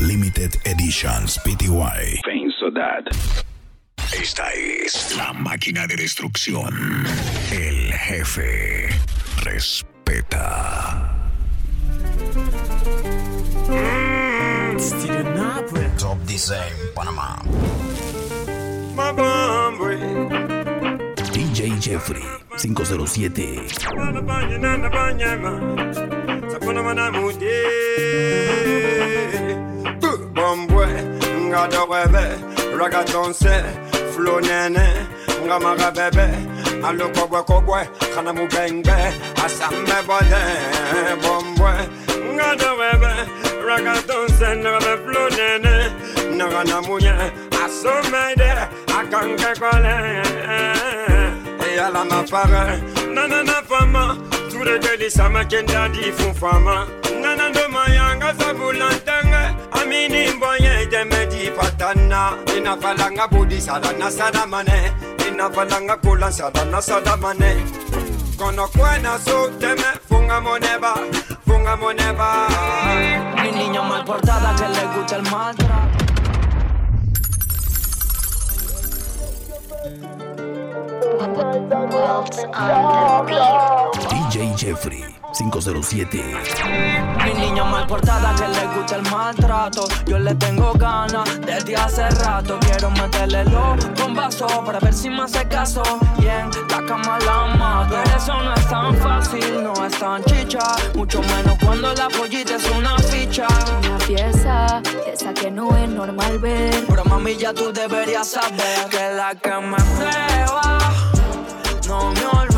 Limited Editions PTY. Pain so that. Esta es la máquina de destrucción. El jefe respeta. Top Design Panamá. DJ Jeffrey 507. bombwe ngada webe ragatonse flo nene ngamara bebe alo kobwe kobwe kana mubengbe asambe bode bombwe ngada webe ragatonse ngabe flo nene ngana munye asomede akanke kole. Eyala mafara nanana fama turegeli sama kendadi fun fama nanando mayanga zabulantanga, amini mbonye demedi patana, inafalanga budi sadana sadamane, inafalanga kula sadana sadamane. Kono kwena so teme funga moneba, funga moneba. Mi niña mal portada que le gusta el maltrato. DJ Jeffrey 507. Mi niña mal portada que le gusta el maltrato. Yo le tengo ganas desde hace rato. Quiero meterle los bombazos para ver si me hace caso. Bien, la cama la mato. Pero eso no es tan fácil, no es tan chicha. Mucho menos cuando la pollita es una ficha. Una pieza, esa que no es normal ver. Pero mami, ya tú deberías saber que la que me prueba no me olvida,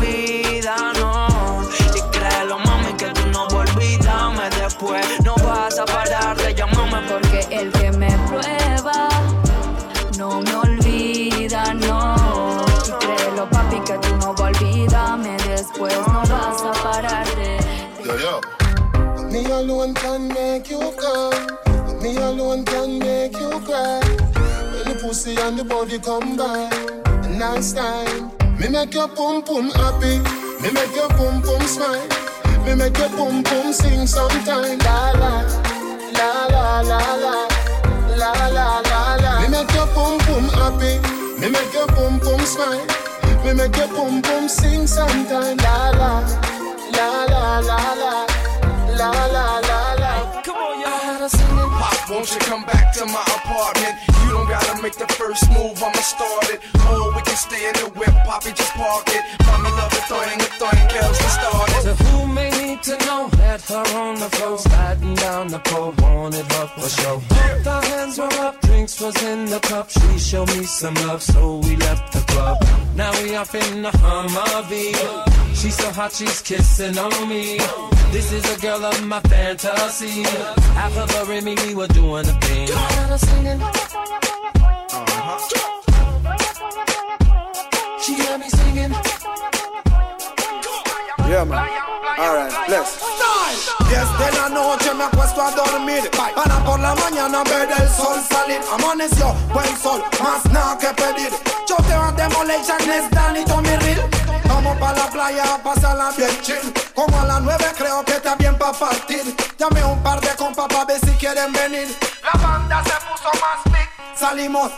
alone can make you come. Me alone can make you cry. When the pussy and the body combine, nice time. Me make your pum pum happy. Me make your pum pum smile. Me make your pum pum sing sometime. La la, la la la la, la la la la. Me make your pum pum happy. Me make your pum pum smile. Me make your pum pum sing sometime. La la, la la la la, la la la la. Come on, y'all. Pop, won't you come back to my apartment? You don't gotta make the first move, I'ma start it. Oh, we can stay in the whip, Poppy, just park it. Mommy love it, throwing it, throwing girls, we started. So who may need to know that her on the floor, sliding down the pole, wanted her for show. Both our hands were up, drinks was in the cup. She showed me some love, so we left the club. Now we off in the Humvee. She's so hot, she's kissing on me. This is a girl of my fantasy. Half of her and me, we were doing a thing. Uh-huh. She got me singing. Yeah, man. Alright, let's. Desde la noche me acuesto a dormir. Para por la mañana ver el sol salir. Amaneció, buen sol, más nada que pedir. Yo te voy a demolition, es Danny Tommy Real Vamos pa' la playa a pasarla bien chill. Como a las nueve creo que está bien pa' partir. Llamé un par de compas pa' ver si quieren venir. La banda se puso más big. Salimos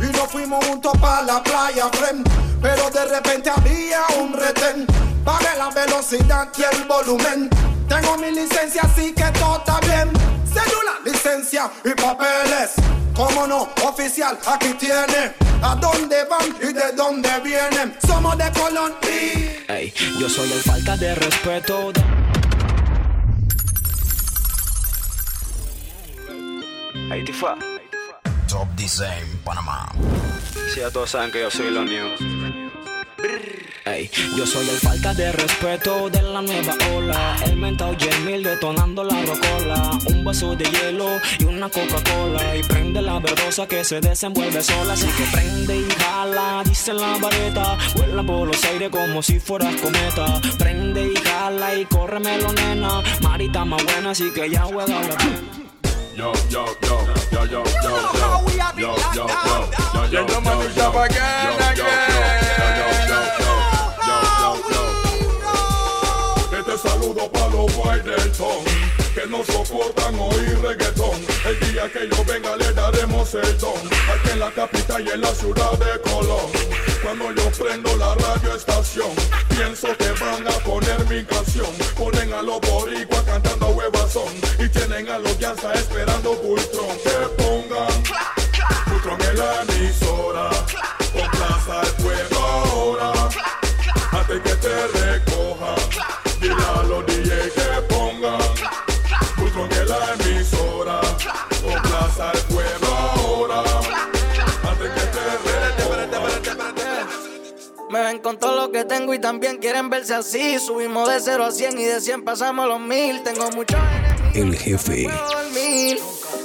y nos fuimos juntos pa' la playa, friend. Pero de repente había un retén. Pagué la velocidad y el volumen Tengo mi licencia así que todo está bien Cédula, licencia y papeles Cómo no, oficial, aquí tiene A dónde van y de dónde vienen Somos de Colón y... Ey, yo soy el falta de respeto. Te fue. Top Design Panamá. Si ya todos saben que yo soy lo new. Ey, yo soy el falta de respeto de la nueva ola. El mentao Jamil detonando la rocola. Un vaso de hielo y una Coca-Cola. Y prende la verdosa que se desenvuelve sola. Así que prende y jala, dice la vareta. Vuela por los aires como si fueras cometa. Prende y jala y córremelo, nena. Marita más buena, así que ya juega la pena. Yo, yo, yo, yo, yo, yo, yo, yo, yo, yo, yo, yo, yo, yo, yo, Este saludo para los guay del ton que no soportan oír reggaetón. El día que yo venga le daremos el don. Aquí en la capital y en la ciudad de Colón. Cuando yo prendo la radio estación, pienso que van a poner mi canción. Ponen a los boricuas cantando a huevazón. Y tienen a los está esperando Bultron. Que pongan Bultron en la emisora. Con plaza el fuego con todo lo que tengo y también quieren verse así. Subimos de 0 a 100 y de 100 pasamos a los 1000. Tengo muchos enemigos. El jefe.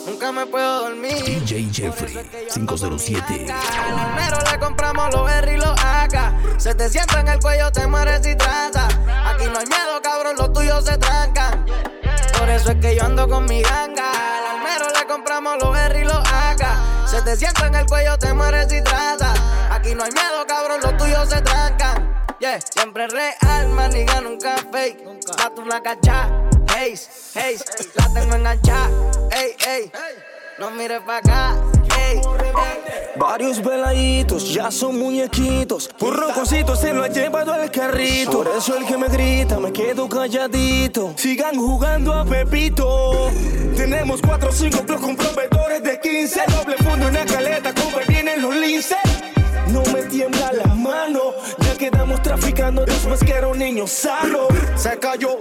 Nunca me puedo dormir. DJ Jeffrey 507. Al almero le compramos los berry y los AK. Se te sienta en el cuello, te mueres y traza. Aquí no hay miedo, cabrón, los tuyos se trancan. Por eso es que yo ando con mi ganga. Al almero le compramos los berry y los AK. Se te sienta en el cuello, te mueres y traza. Aquí no hay miedo, cabrón, los tuyos se trancan. Yeah, siempre real, maniga, nunca fake. Gato una cacha, hey, hey, la tengo enganchada, ey, ey. No mires pa' acá. Varios veladitos ya son muñequitos. Un rococito se lo ha llevado al carrito. Por eso el que me grita me quedo calladito. Sigan jugando a Pepito. Tenemos 4 o 5 plus después que era un niño sano. Se cayó,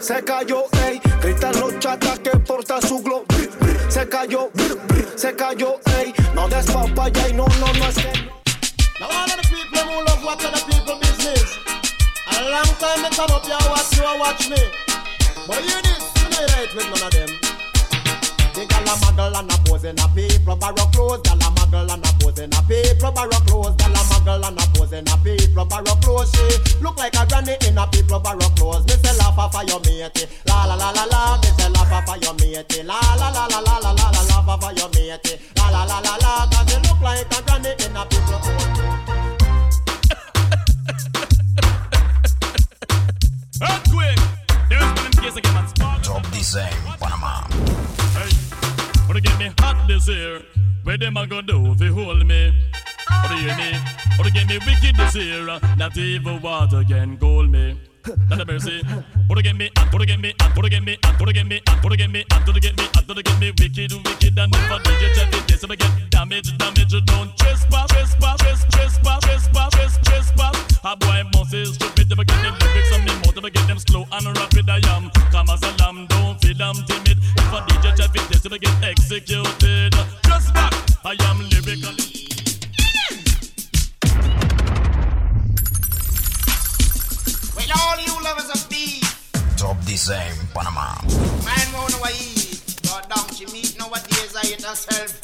se cayó, ey. Los que porta su glow. Se cayó, se cayó, ey. No des papaya y no, no, no es que. Now all of the people who love other people business. A long time me come up watch you watch me. But you know it ain't with none of them. The gal a muggle and a pose in a people barrow clothes. Gal a muggle and a pose in a people barrow clothes. Gal a muggle and a pose in a people barrow clothes. She look like a granny in a people barrow clothes. Me say laugh off of your matey. La la la la la. Me say laugh off of your matey. La la la la la la la la. Laugh off of your matey. La la la la la. Cause you look like a granny in a people clothes. Earthquake! There's been in case again, man. Spark. Top Design Panama. Hey, wanna get me hot this year? Where them a gonna do if they hold me? Wanna hear me? Wanna get me wicked this year? Not even water can cool me. Not a mercy. Wanna get me, wanna get me, wanna get me, wanna get me, wanna get me, wanna get me, wanna get me wicked, wicked, and I did you check it, yes, I get damage, damage, don't trespass, trespass, trespass, trespass, trespass, trespass. A boy must is stupid, never get them lyrics on me mouth, never get them slow and rapid. I am calm as a lamb, don't feel I'm to get executed. Just that I am. Well, all you lovers of beef. Top the same, Panama. Man won't know I. God damn, she meat nowadays. I eat herself.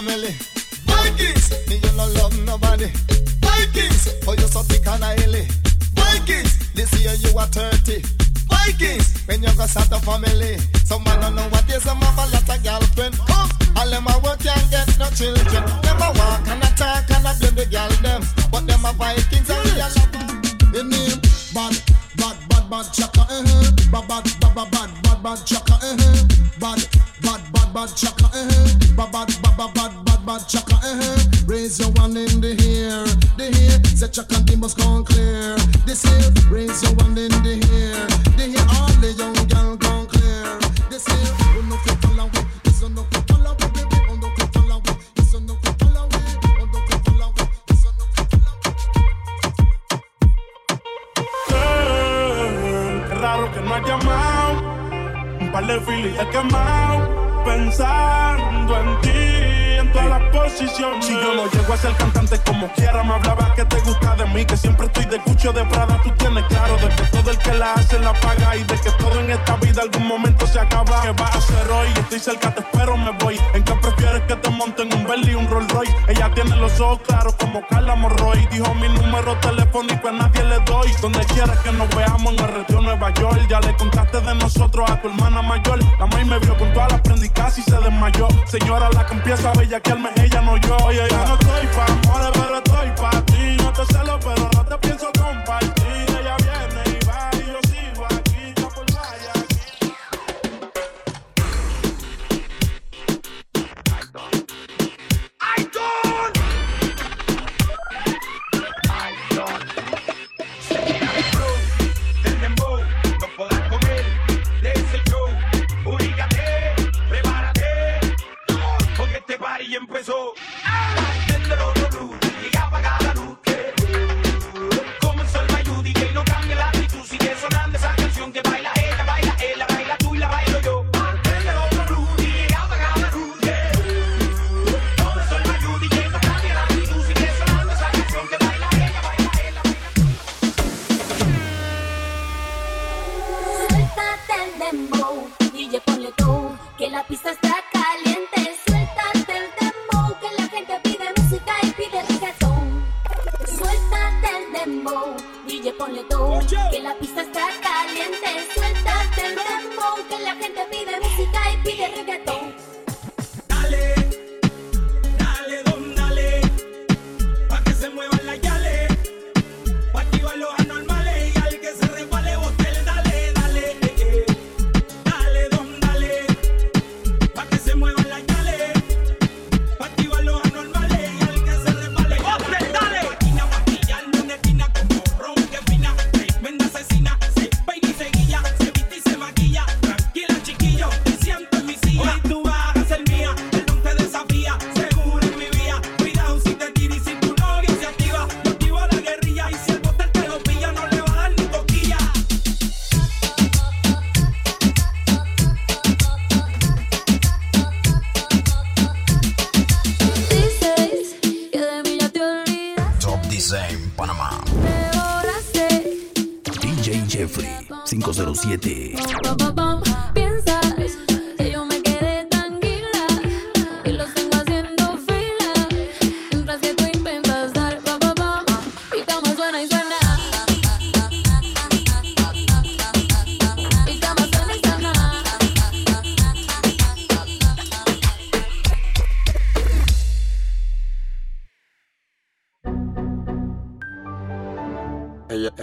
Family. Cerca, te espero, me voy. ¿En qué prefieres que te monten un Bentley y un Rolls Royce? Ella tiene los ojos claros como Carla Morroy. Dijo mi número telefónico a nadie le doy. Donde quieras que nos veamos en el retiro Nueva York. Ya le contaste de nosotros a tu hermana mayor. La maíz me vio con todas las prendicas y se desmayó. Señora, la que empieza a ella no yo. Oye, ya no estoy pa' amores, pero estoy pa' ti. No te celo, pero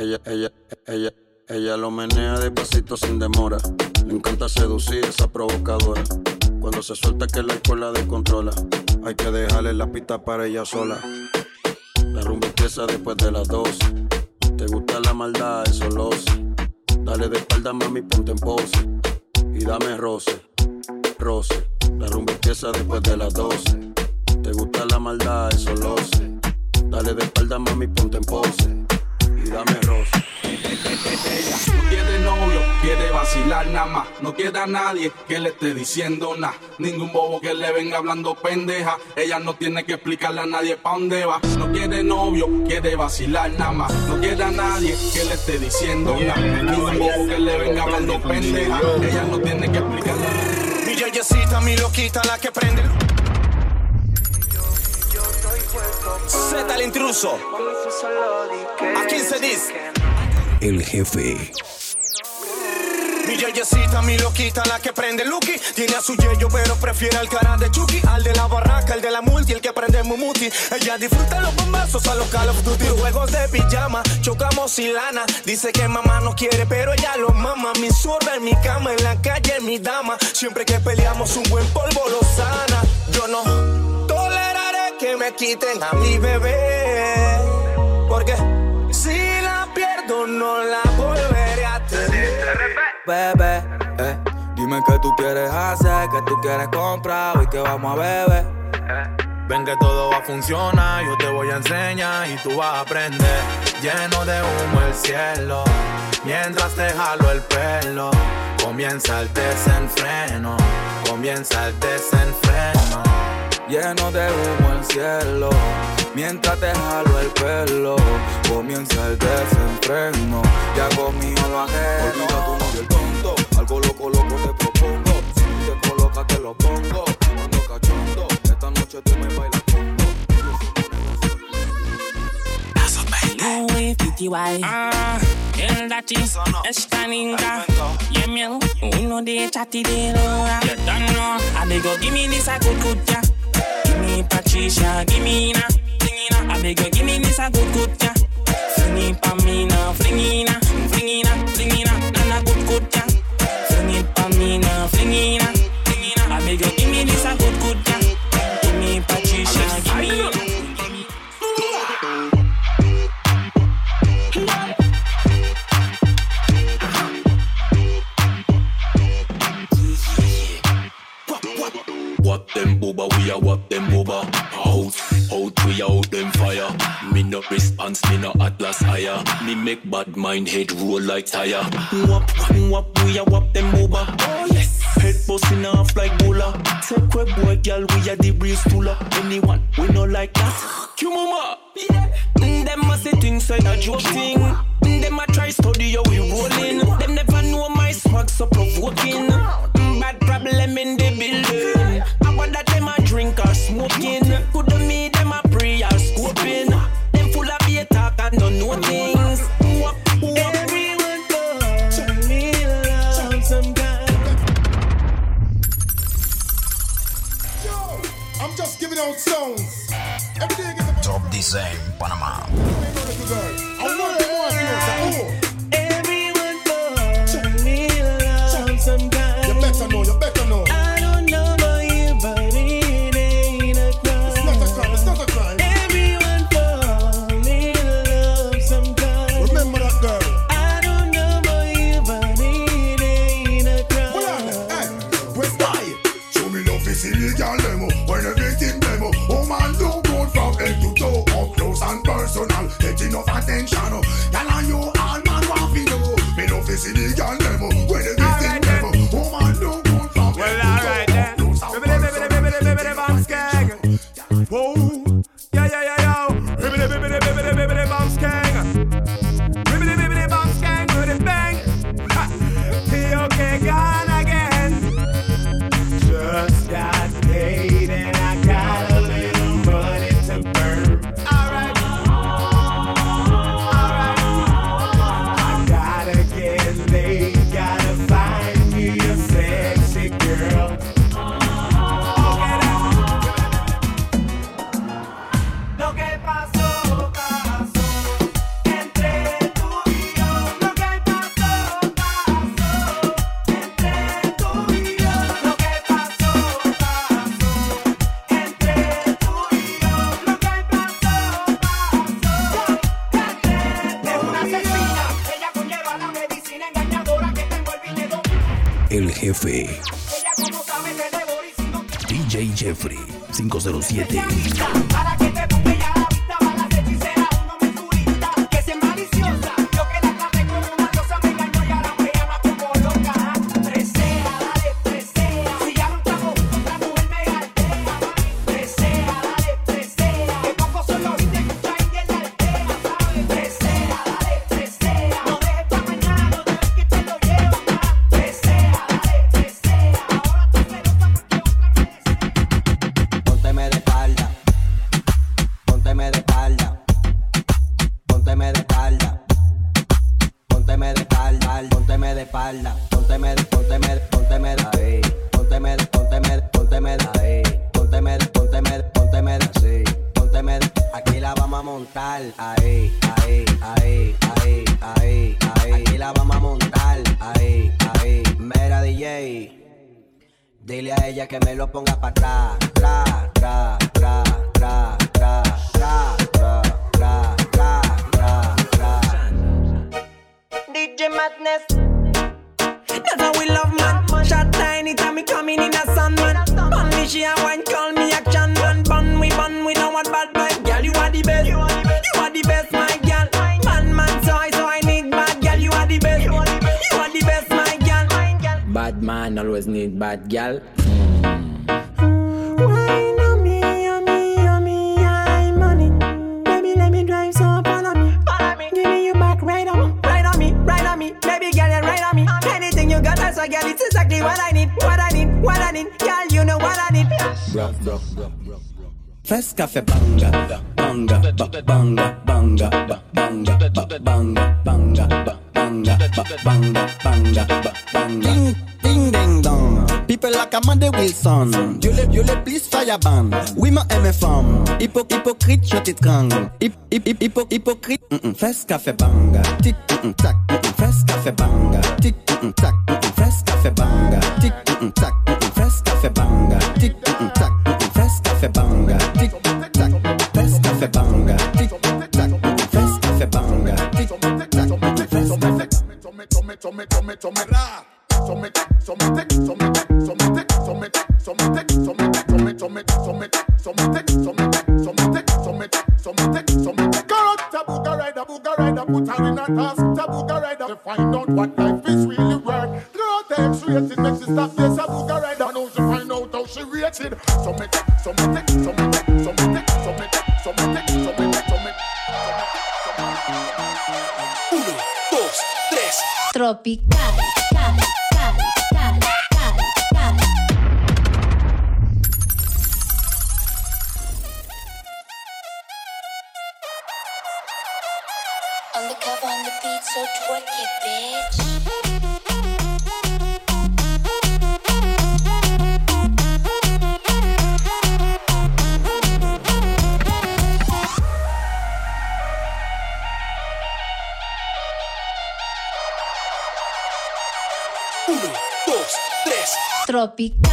Ella, ella, ella, ella, lo menea despacito sin demora. Le encanta seducir esa provocadora. Cuando se suelta que la alcohol la descontrola. Hay que dejarle la pista para ella sola. La rumba empieza después de las dos. Te gusta la maldad, eso lo sé. Dale de espalda, mami, ponte en pose. Y dame roce, roce. La rumba empieza después de las 12. Te gusta la maldad, eso lo sé. Dale de espalda, mami, ponte en pose. No quiere novio, quiere vacilar nada más. No quiere a nadie que le esté diciendo nada. Ningún bobo que le venga hablando pendeja. Ella no tiene que explicarle a nadie pa' dónde va. No quiere novio, quiere vacilar nada más. No quiere a nadie que le esté diciendo nada. Ningún bobo que le venga hablando pendeja. Ella no tiene que explicarle. Mi yeyecita, mi loquita, la que prende. Z el intruso. ¿A quién se dice? El jefe. Mi yeyecita, mi loquita, la que prende Lucky. Tiene a su yeyo, pero prefiere al cara de Chucky. Al de la barraca, el de la multi, el que prende Mumuti. Ella disfruta los bombazos a los Call of Duty. Juegos de pijama, chocamos y lana. Dice que mamá no quiere, pero ella lo mama. Mi zurda en mi cama, en la calle, mi dama. Siempre que peleamos, un buen polvo lo sana. Yo no que me quiten a mi bebé. Porque si la pierdo, no la volveré a tener. Bebé, eh, dime qué tú quieres hacer, qué tú quieres comprar, hoy que vamos a beber. Ven que todo va a funcionar, yo te voy a enseñar y tú vas a aprender. Lleno de humo el cielo, mientras te jalo el pelo, comienza el desenfreno. comienza el desenfreno. Lleno de humo el cielo, mientras te jalo el pelo, comienza el desenfreno. Ya conmigo lo ajeno. Olvida tu novio el tonto, algo loco, loco te propongo. Si te colocas, te lo pongo. Ando cachondo, esta noche tú me bailas Louis PTY El dati Escaninga Yeah man We know they chatty they know You don't know I give me this a good good yeah Me Patricia Give me na Flingina I beg you give me this a good good yeah. Fling it pa me na Flingina Flingina Flingina Na na good good yeah. Fling it pa me na Flingina What them booba, we are what them booba. Out, out, we out them fire. Me no response, me no atlas higher. Me make bad mind head roll like tire. Wap, wap, we are wap them booba. Oh yes. Head busting off like bula. Take we boy, girl, we are the breeze tula. Anyone, we no like that. Q mama. Yeah. Mm, Them must say things like a joke thing. Mm, Them a try study how we rolling. Them never know my swag so provoking. Mm, Bad problem in the building. Drink or smoking. Could me them a pray or scoping. Them full of beer talk and don't know things. Wap, wap. Everyone go. Turn me love sometime. I'm just giving out sounds. Every day I get the Top Design Panama. DJ Jeffrey 507. Dile a ella que me lo ponga para atrás. Tra, tra, tra, tra, tra, tra, tra, tra, tra, tra, tra. DJ Madness. That's how we love man. Shot tiny time me coming in a sun man. Me she a wine man always need bad gal. Girl, it's exactly what I need, what I need, what I need. Girl, you know what I need. First cafe banga, banga, banga, banga, banga, banga, banga, banga, banga, banga, banga, banga, banga ding ding dong. People like Amanda Wilson. You le, Dieu le, please fireban. Oui, ma MFM. Hypo, hypocrite, je t'étrangle. Hip, hip, hip, hypo, hypocrite. Mm -mm. Fais café banga. Tic, mm -mm. tac, mm -mm. fais café banga. Tic, mm -mm. tac, mm -mm. fais café banga. Tic, mm -mm. tac, mm -mm. fais café banga. Tic, mm -mm. tac, mm -mm. fais café banga. Tic, tac, fais café banga. Tic, tac, fais café banga. Tic, tac, fais café banga. Tic, tac, fais café banga. Tome, tome, tome, tome, tome, ra tropical. topic.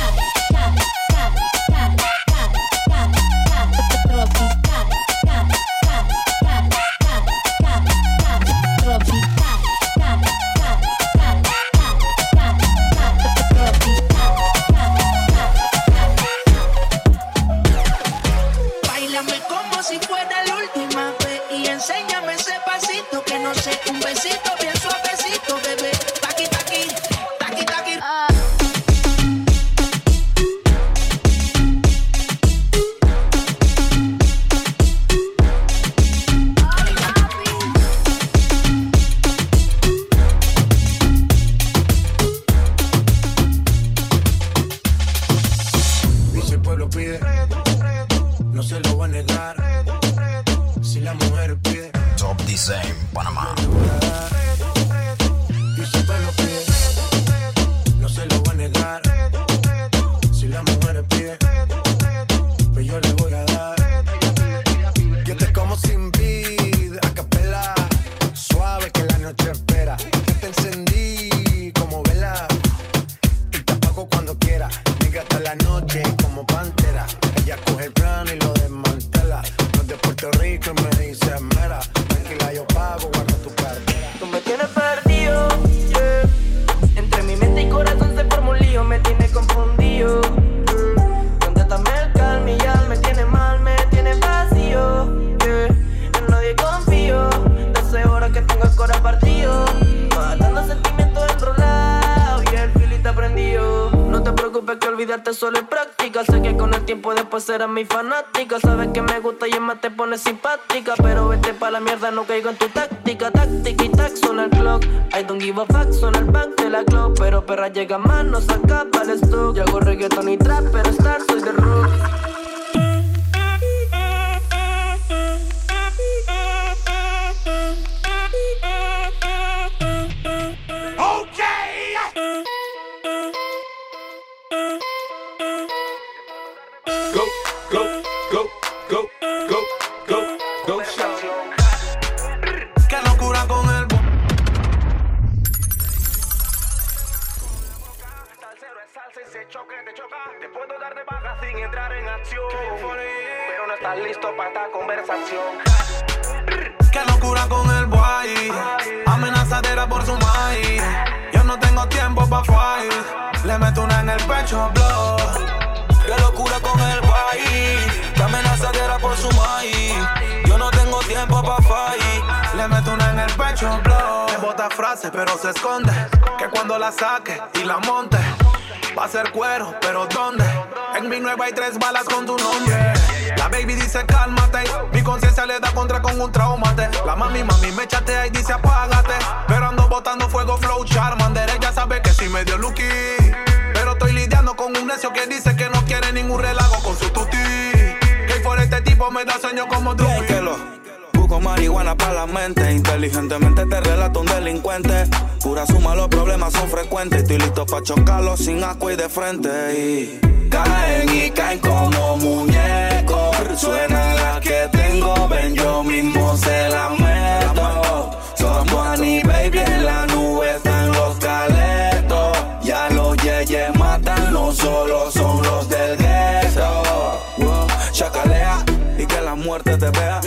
mi fanática. Sabes que me gusta y más te pones simpática. Pero vete pa' la mierda, no caigo en tu táctica. Táctica y tax son el clock. I don't give a fuck, son el back de la clock. Pero perra llega más, no saca para el stock. Yo hago reggaeton y trap, pero star soy de rock. pero se esconde. Que cuando la saque y la monte, va a ser cuero, pero ¿dónde? En mi nueva hay tres balas con tu nombre. La baby dice cálmate, mi conciencia le da contra con un traumate. La mami, mami me chatea y dice apágate. Pero ando botando fuego, flow, charmander. Ella sabe que si me dio lucky. Pero estoy lidiando con un necio que dice que no quiere ningún relajo con su tuti. Que por este tipo me da sueño como tú. Busco marihuana para la mente. Inteligentemente te relato un delincuente. Pura suma, los problemas son frecuentes. Estoy listo para chocarlos sin asco y de frente. Caen y caen como muñecos. Suena la que tengo, ven, yo mismo se la meto. Somos Annie, baby, en la nube están los caletos. Ya los yeyes matan, no solo son los del gueto. Chacalea y que la muerte te vea.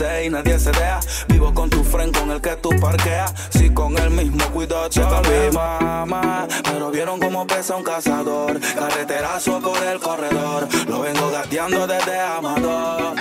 Y nadie se deja. Vivo con tu friend con el que tú parqueas. Si con el mismo cuidado te mi mamá. Pero vieron cómo pesa un cazador. Carreterazo por el corredor. Lo vengo gateando desde Amador.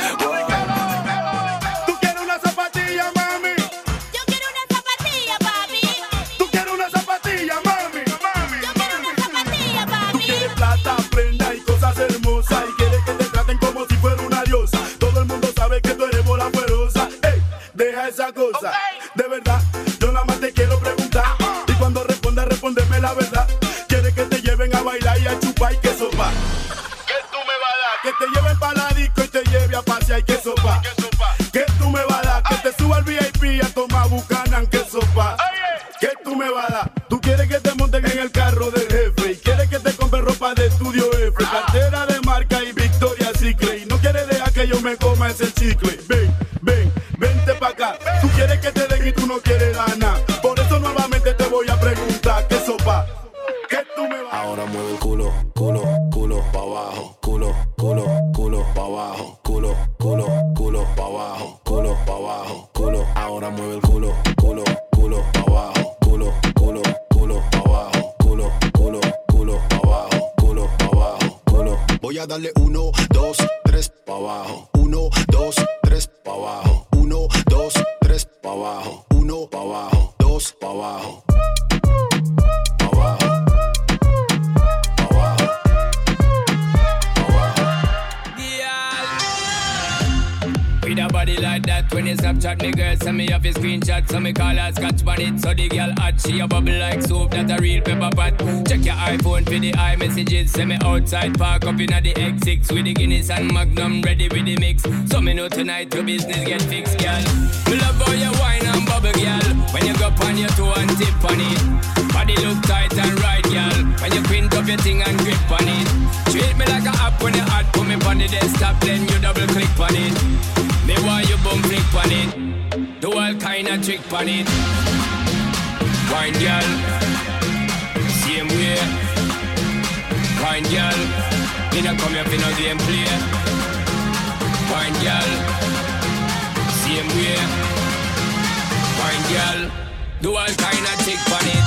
Like that, when you Snapchat me girl, send me off a screenshot, so me call her scotch bonnet. So the girl hot, she a bubble like soap, that a real pepper pot. Check your iPhone for the iMessages, send me outside, park up in the X6 with the Guinness and Magnum, ready with the mix. So me know tonight your business get fixed, girl. Me love how you wine and bubble, girl. When you go on your toe and tip on it, body look tight and right, girl. When you print up your thing and grip on it, treat me like a app when you hot, put me on the desktop, then you double click on it. Me want you bum flick on it. Do all kind of trick on it. Wine girl, same way. Wine girl, me not come here for no game play. Wine girl, same way. Wine girl, do all kind of trick on it.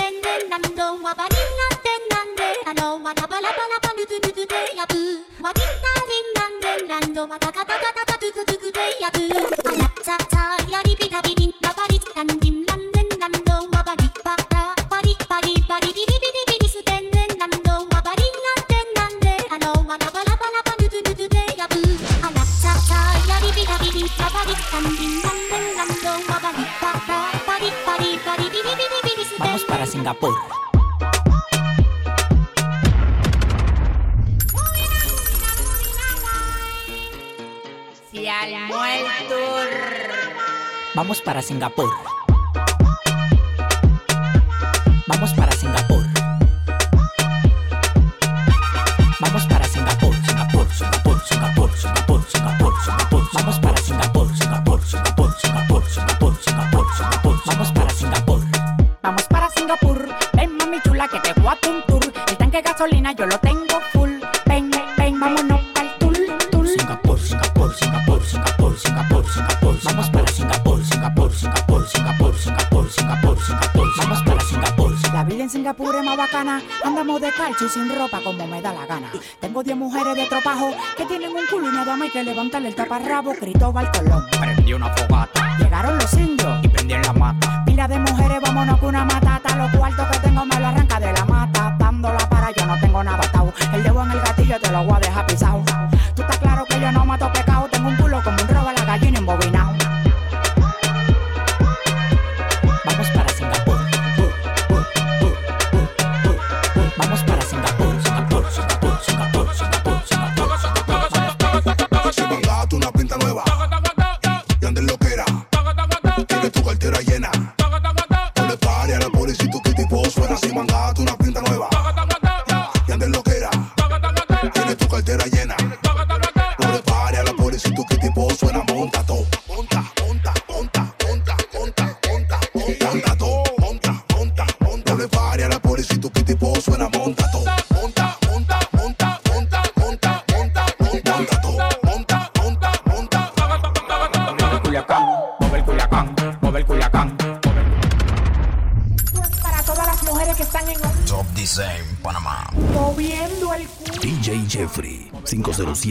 Vamos para Singapur. Se armó el tour. Vamos para Singapur. de calcio y sin ropa como me da la gana. Tengo 10 mujeres de tropajo que tienen un culo y nada más hay que levantarle el taparrabo. Cristóbal Colón prendió una fogata. Llegaron los indios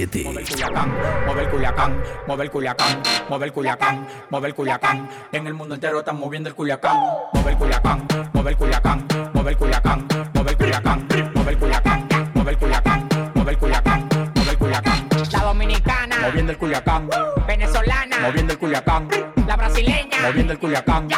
7. Mover Culiacán, mover Culiacán, mover Culiacán, mover Culiacán, mover Culiacán. En el mundo entero están moviendo el Culiacán. Mover Culiacán, mover Culiacán, mover Culiacán, mover Culiacán, mover Culiacán, mover Culiacán, mover Culiacán, mover Culiacán. La dominicana, moviendo el Culiacán. Venezolana, moviendo el Culiacán. La brasileña, moviendo el Culiacán.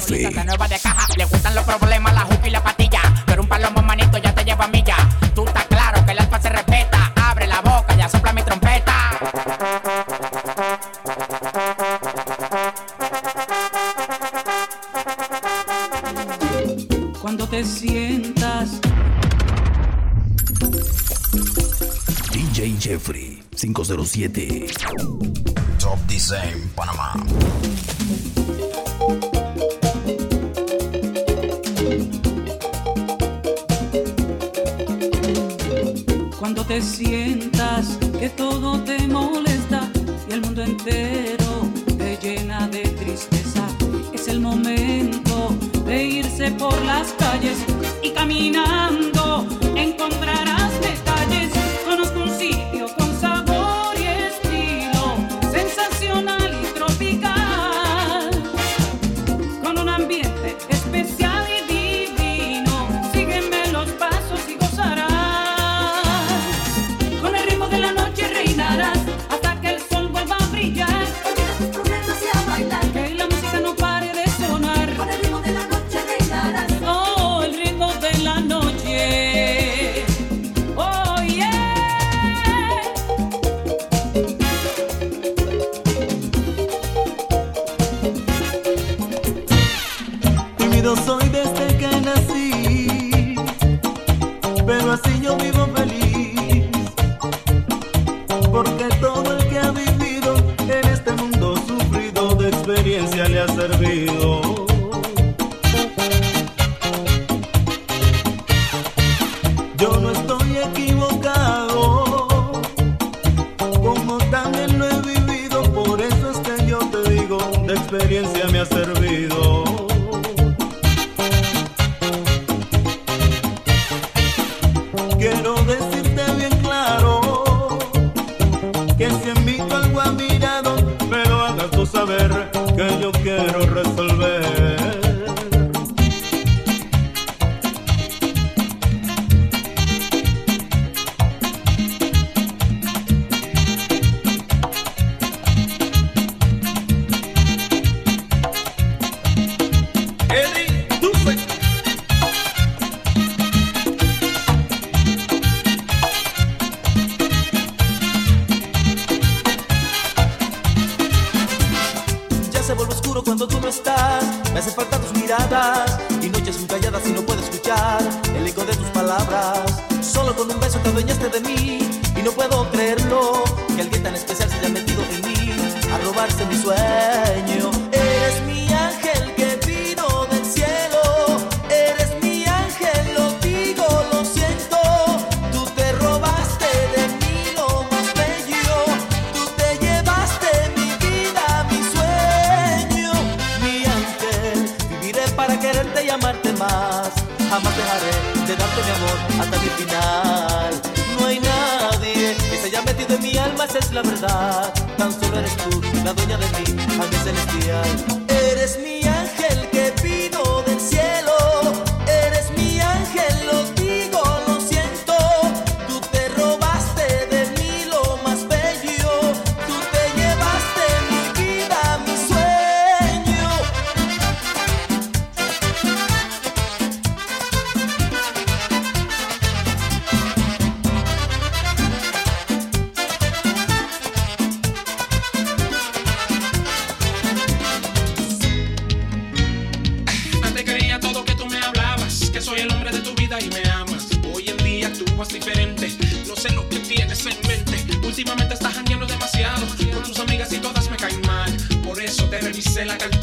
jefe. nueva de caja, le gustan los problemas, la juca y la patilla. Pero un palomo manito ya te lleva milla. Tú estás claro que el alfa se respeta. Abre la boca, ya sopla mi trompeta. Cuando te sientas. DJ Jeffrey, 507. se la.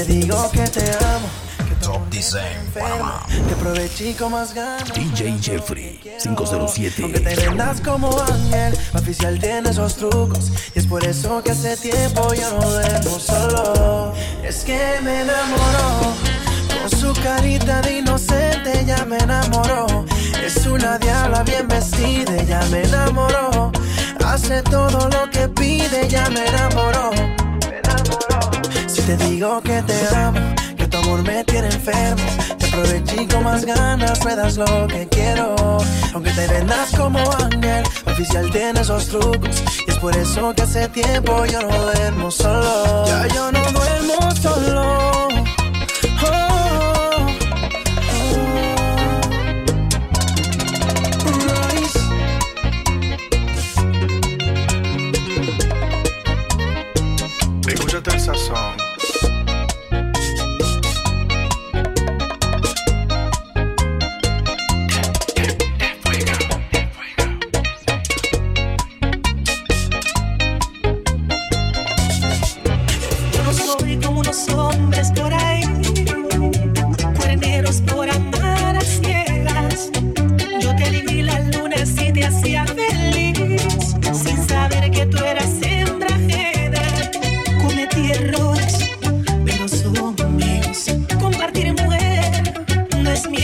Te digo que te amo. Que Top Design Panamá. Que aproveché con más ganas. DJ Jeffrey 507. Aunque te vendas como ángel, oficial tiene esos trucos. Y es por eso que hace tiempo yo no duermo solo. Es que me enamoró. Con su carita de inocente ya me enamoró. Es una diabla bien vestida, ya me enamoró. Hace todo lo que pide, ya me enamoró te digo que te amo, que tu amor me tiene enfermo. Te aproveché con más ganas, me das lo que quiero. Aunque te vendas como ángel, oficial tiene esos trucos. Y es por eso que hace tiempo yo no duermo solo. Ya yo no duermo solo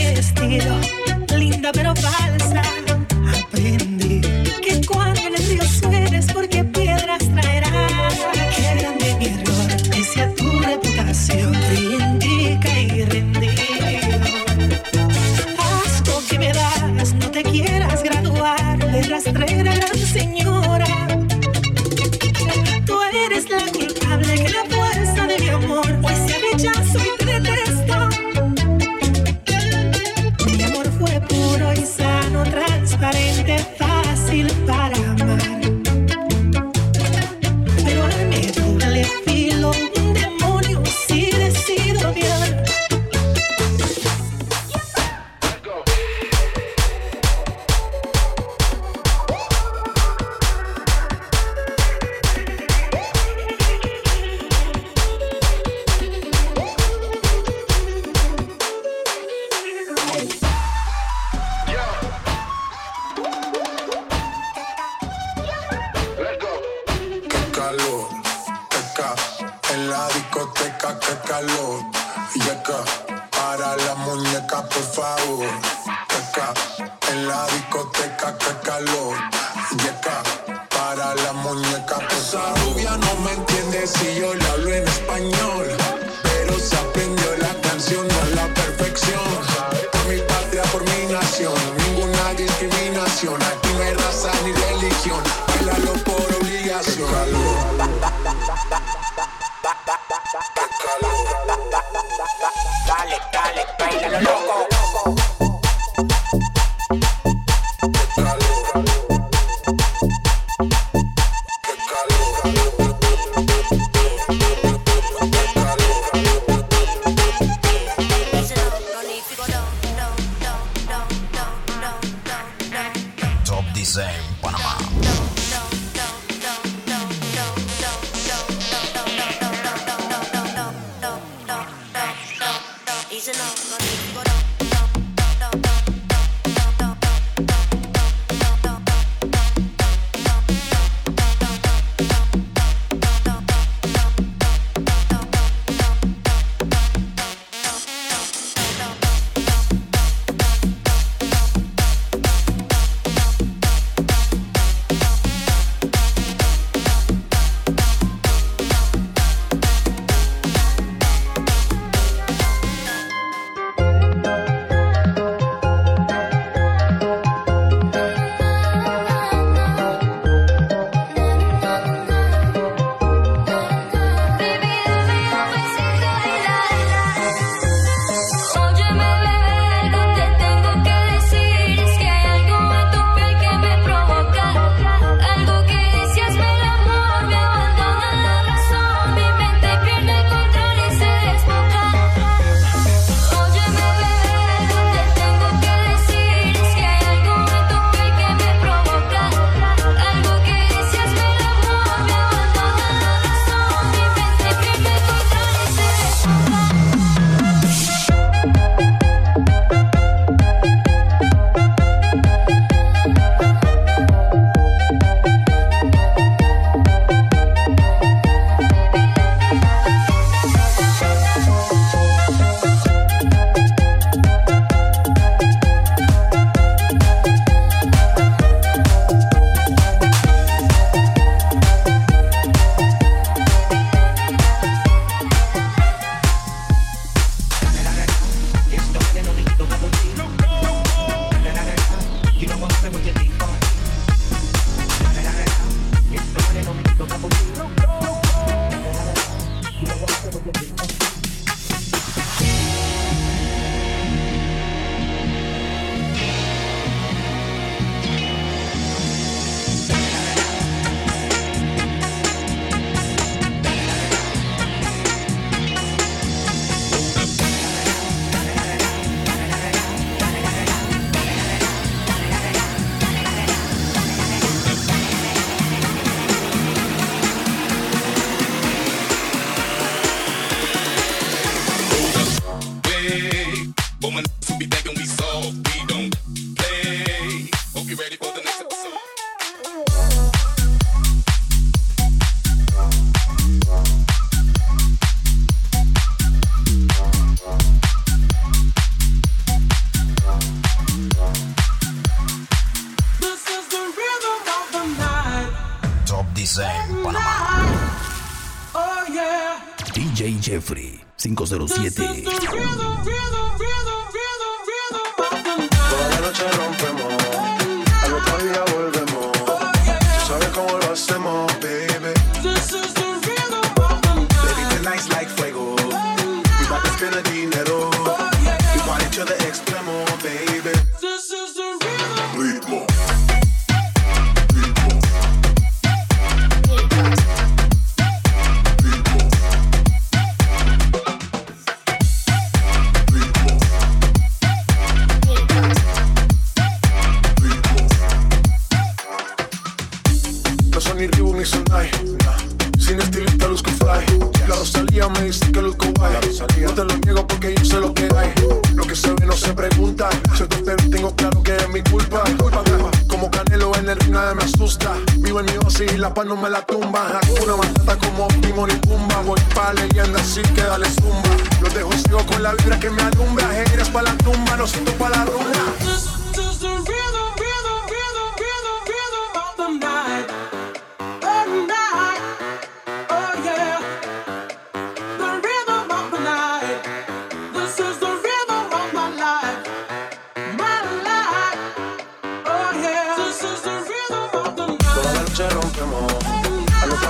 estilo, linda pero falsa. Obligación. Dale, dale, bailalo loco. 507.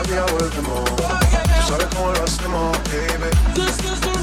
Otro día volvemos. Tú sabes cómo lo hacemos, baby.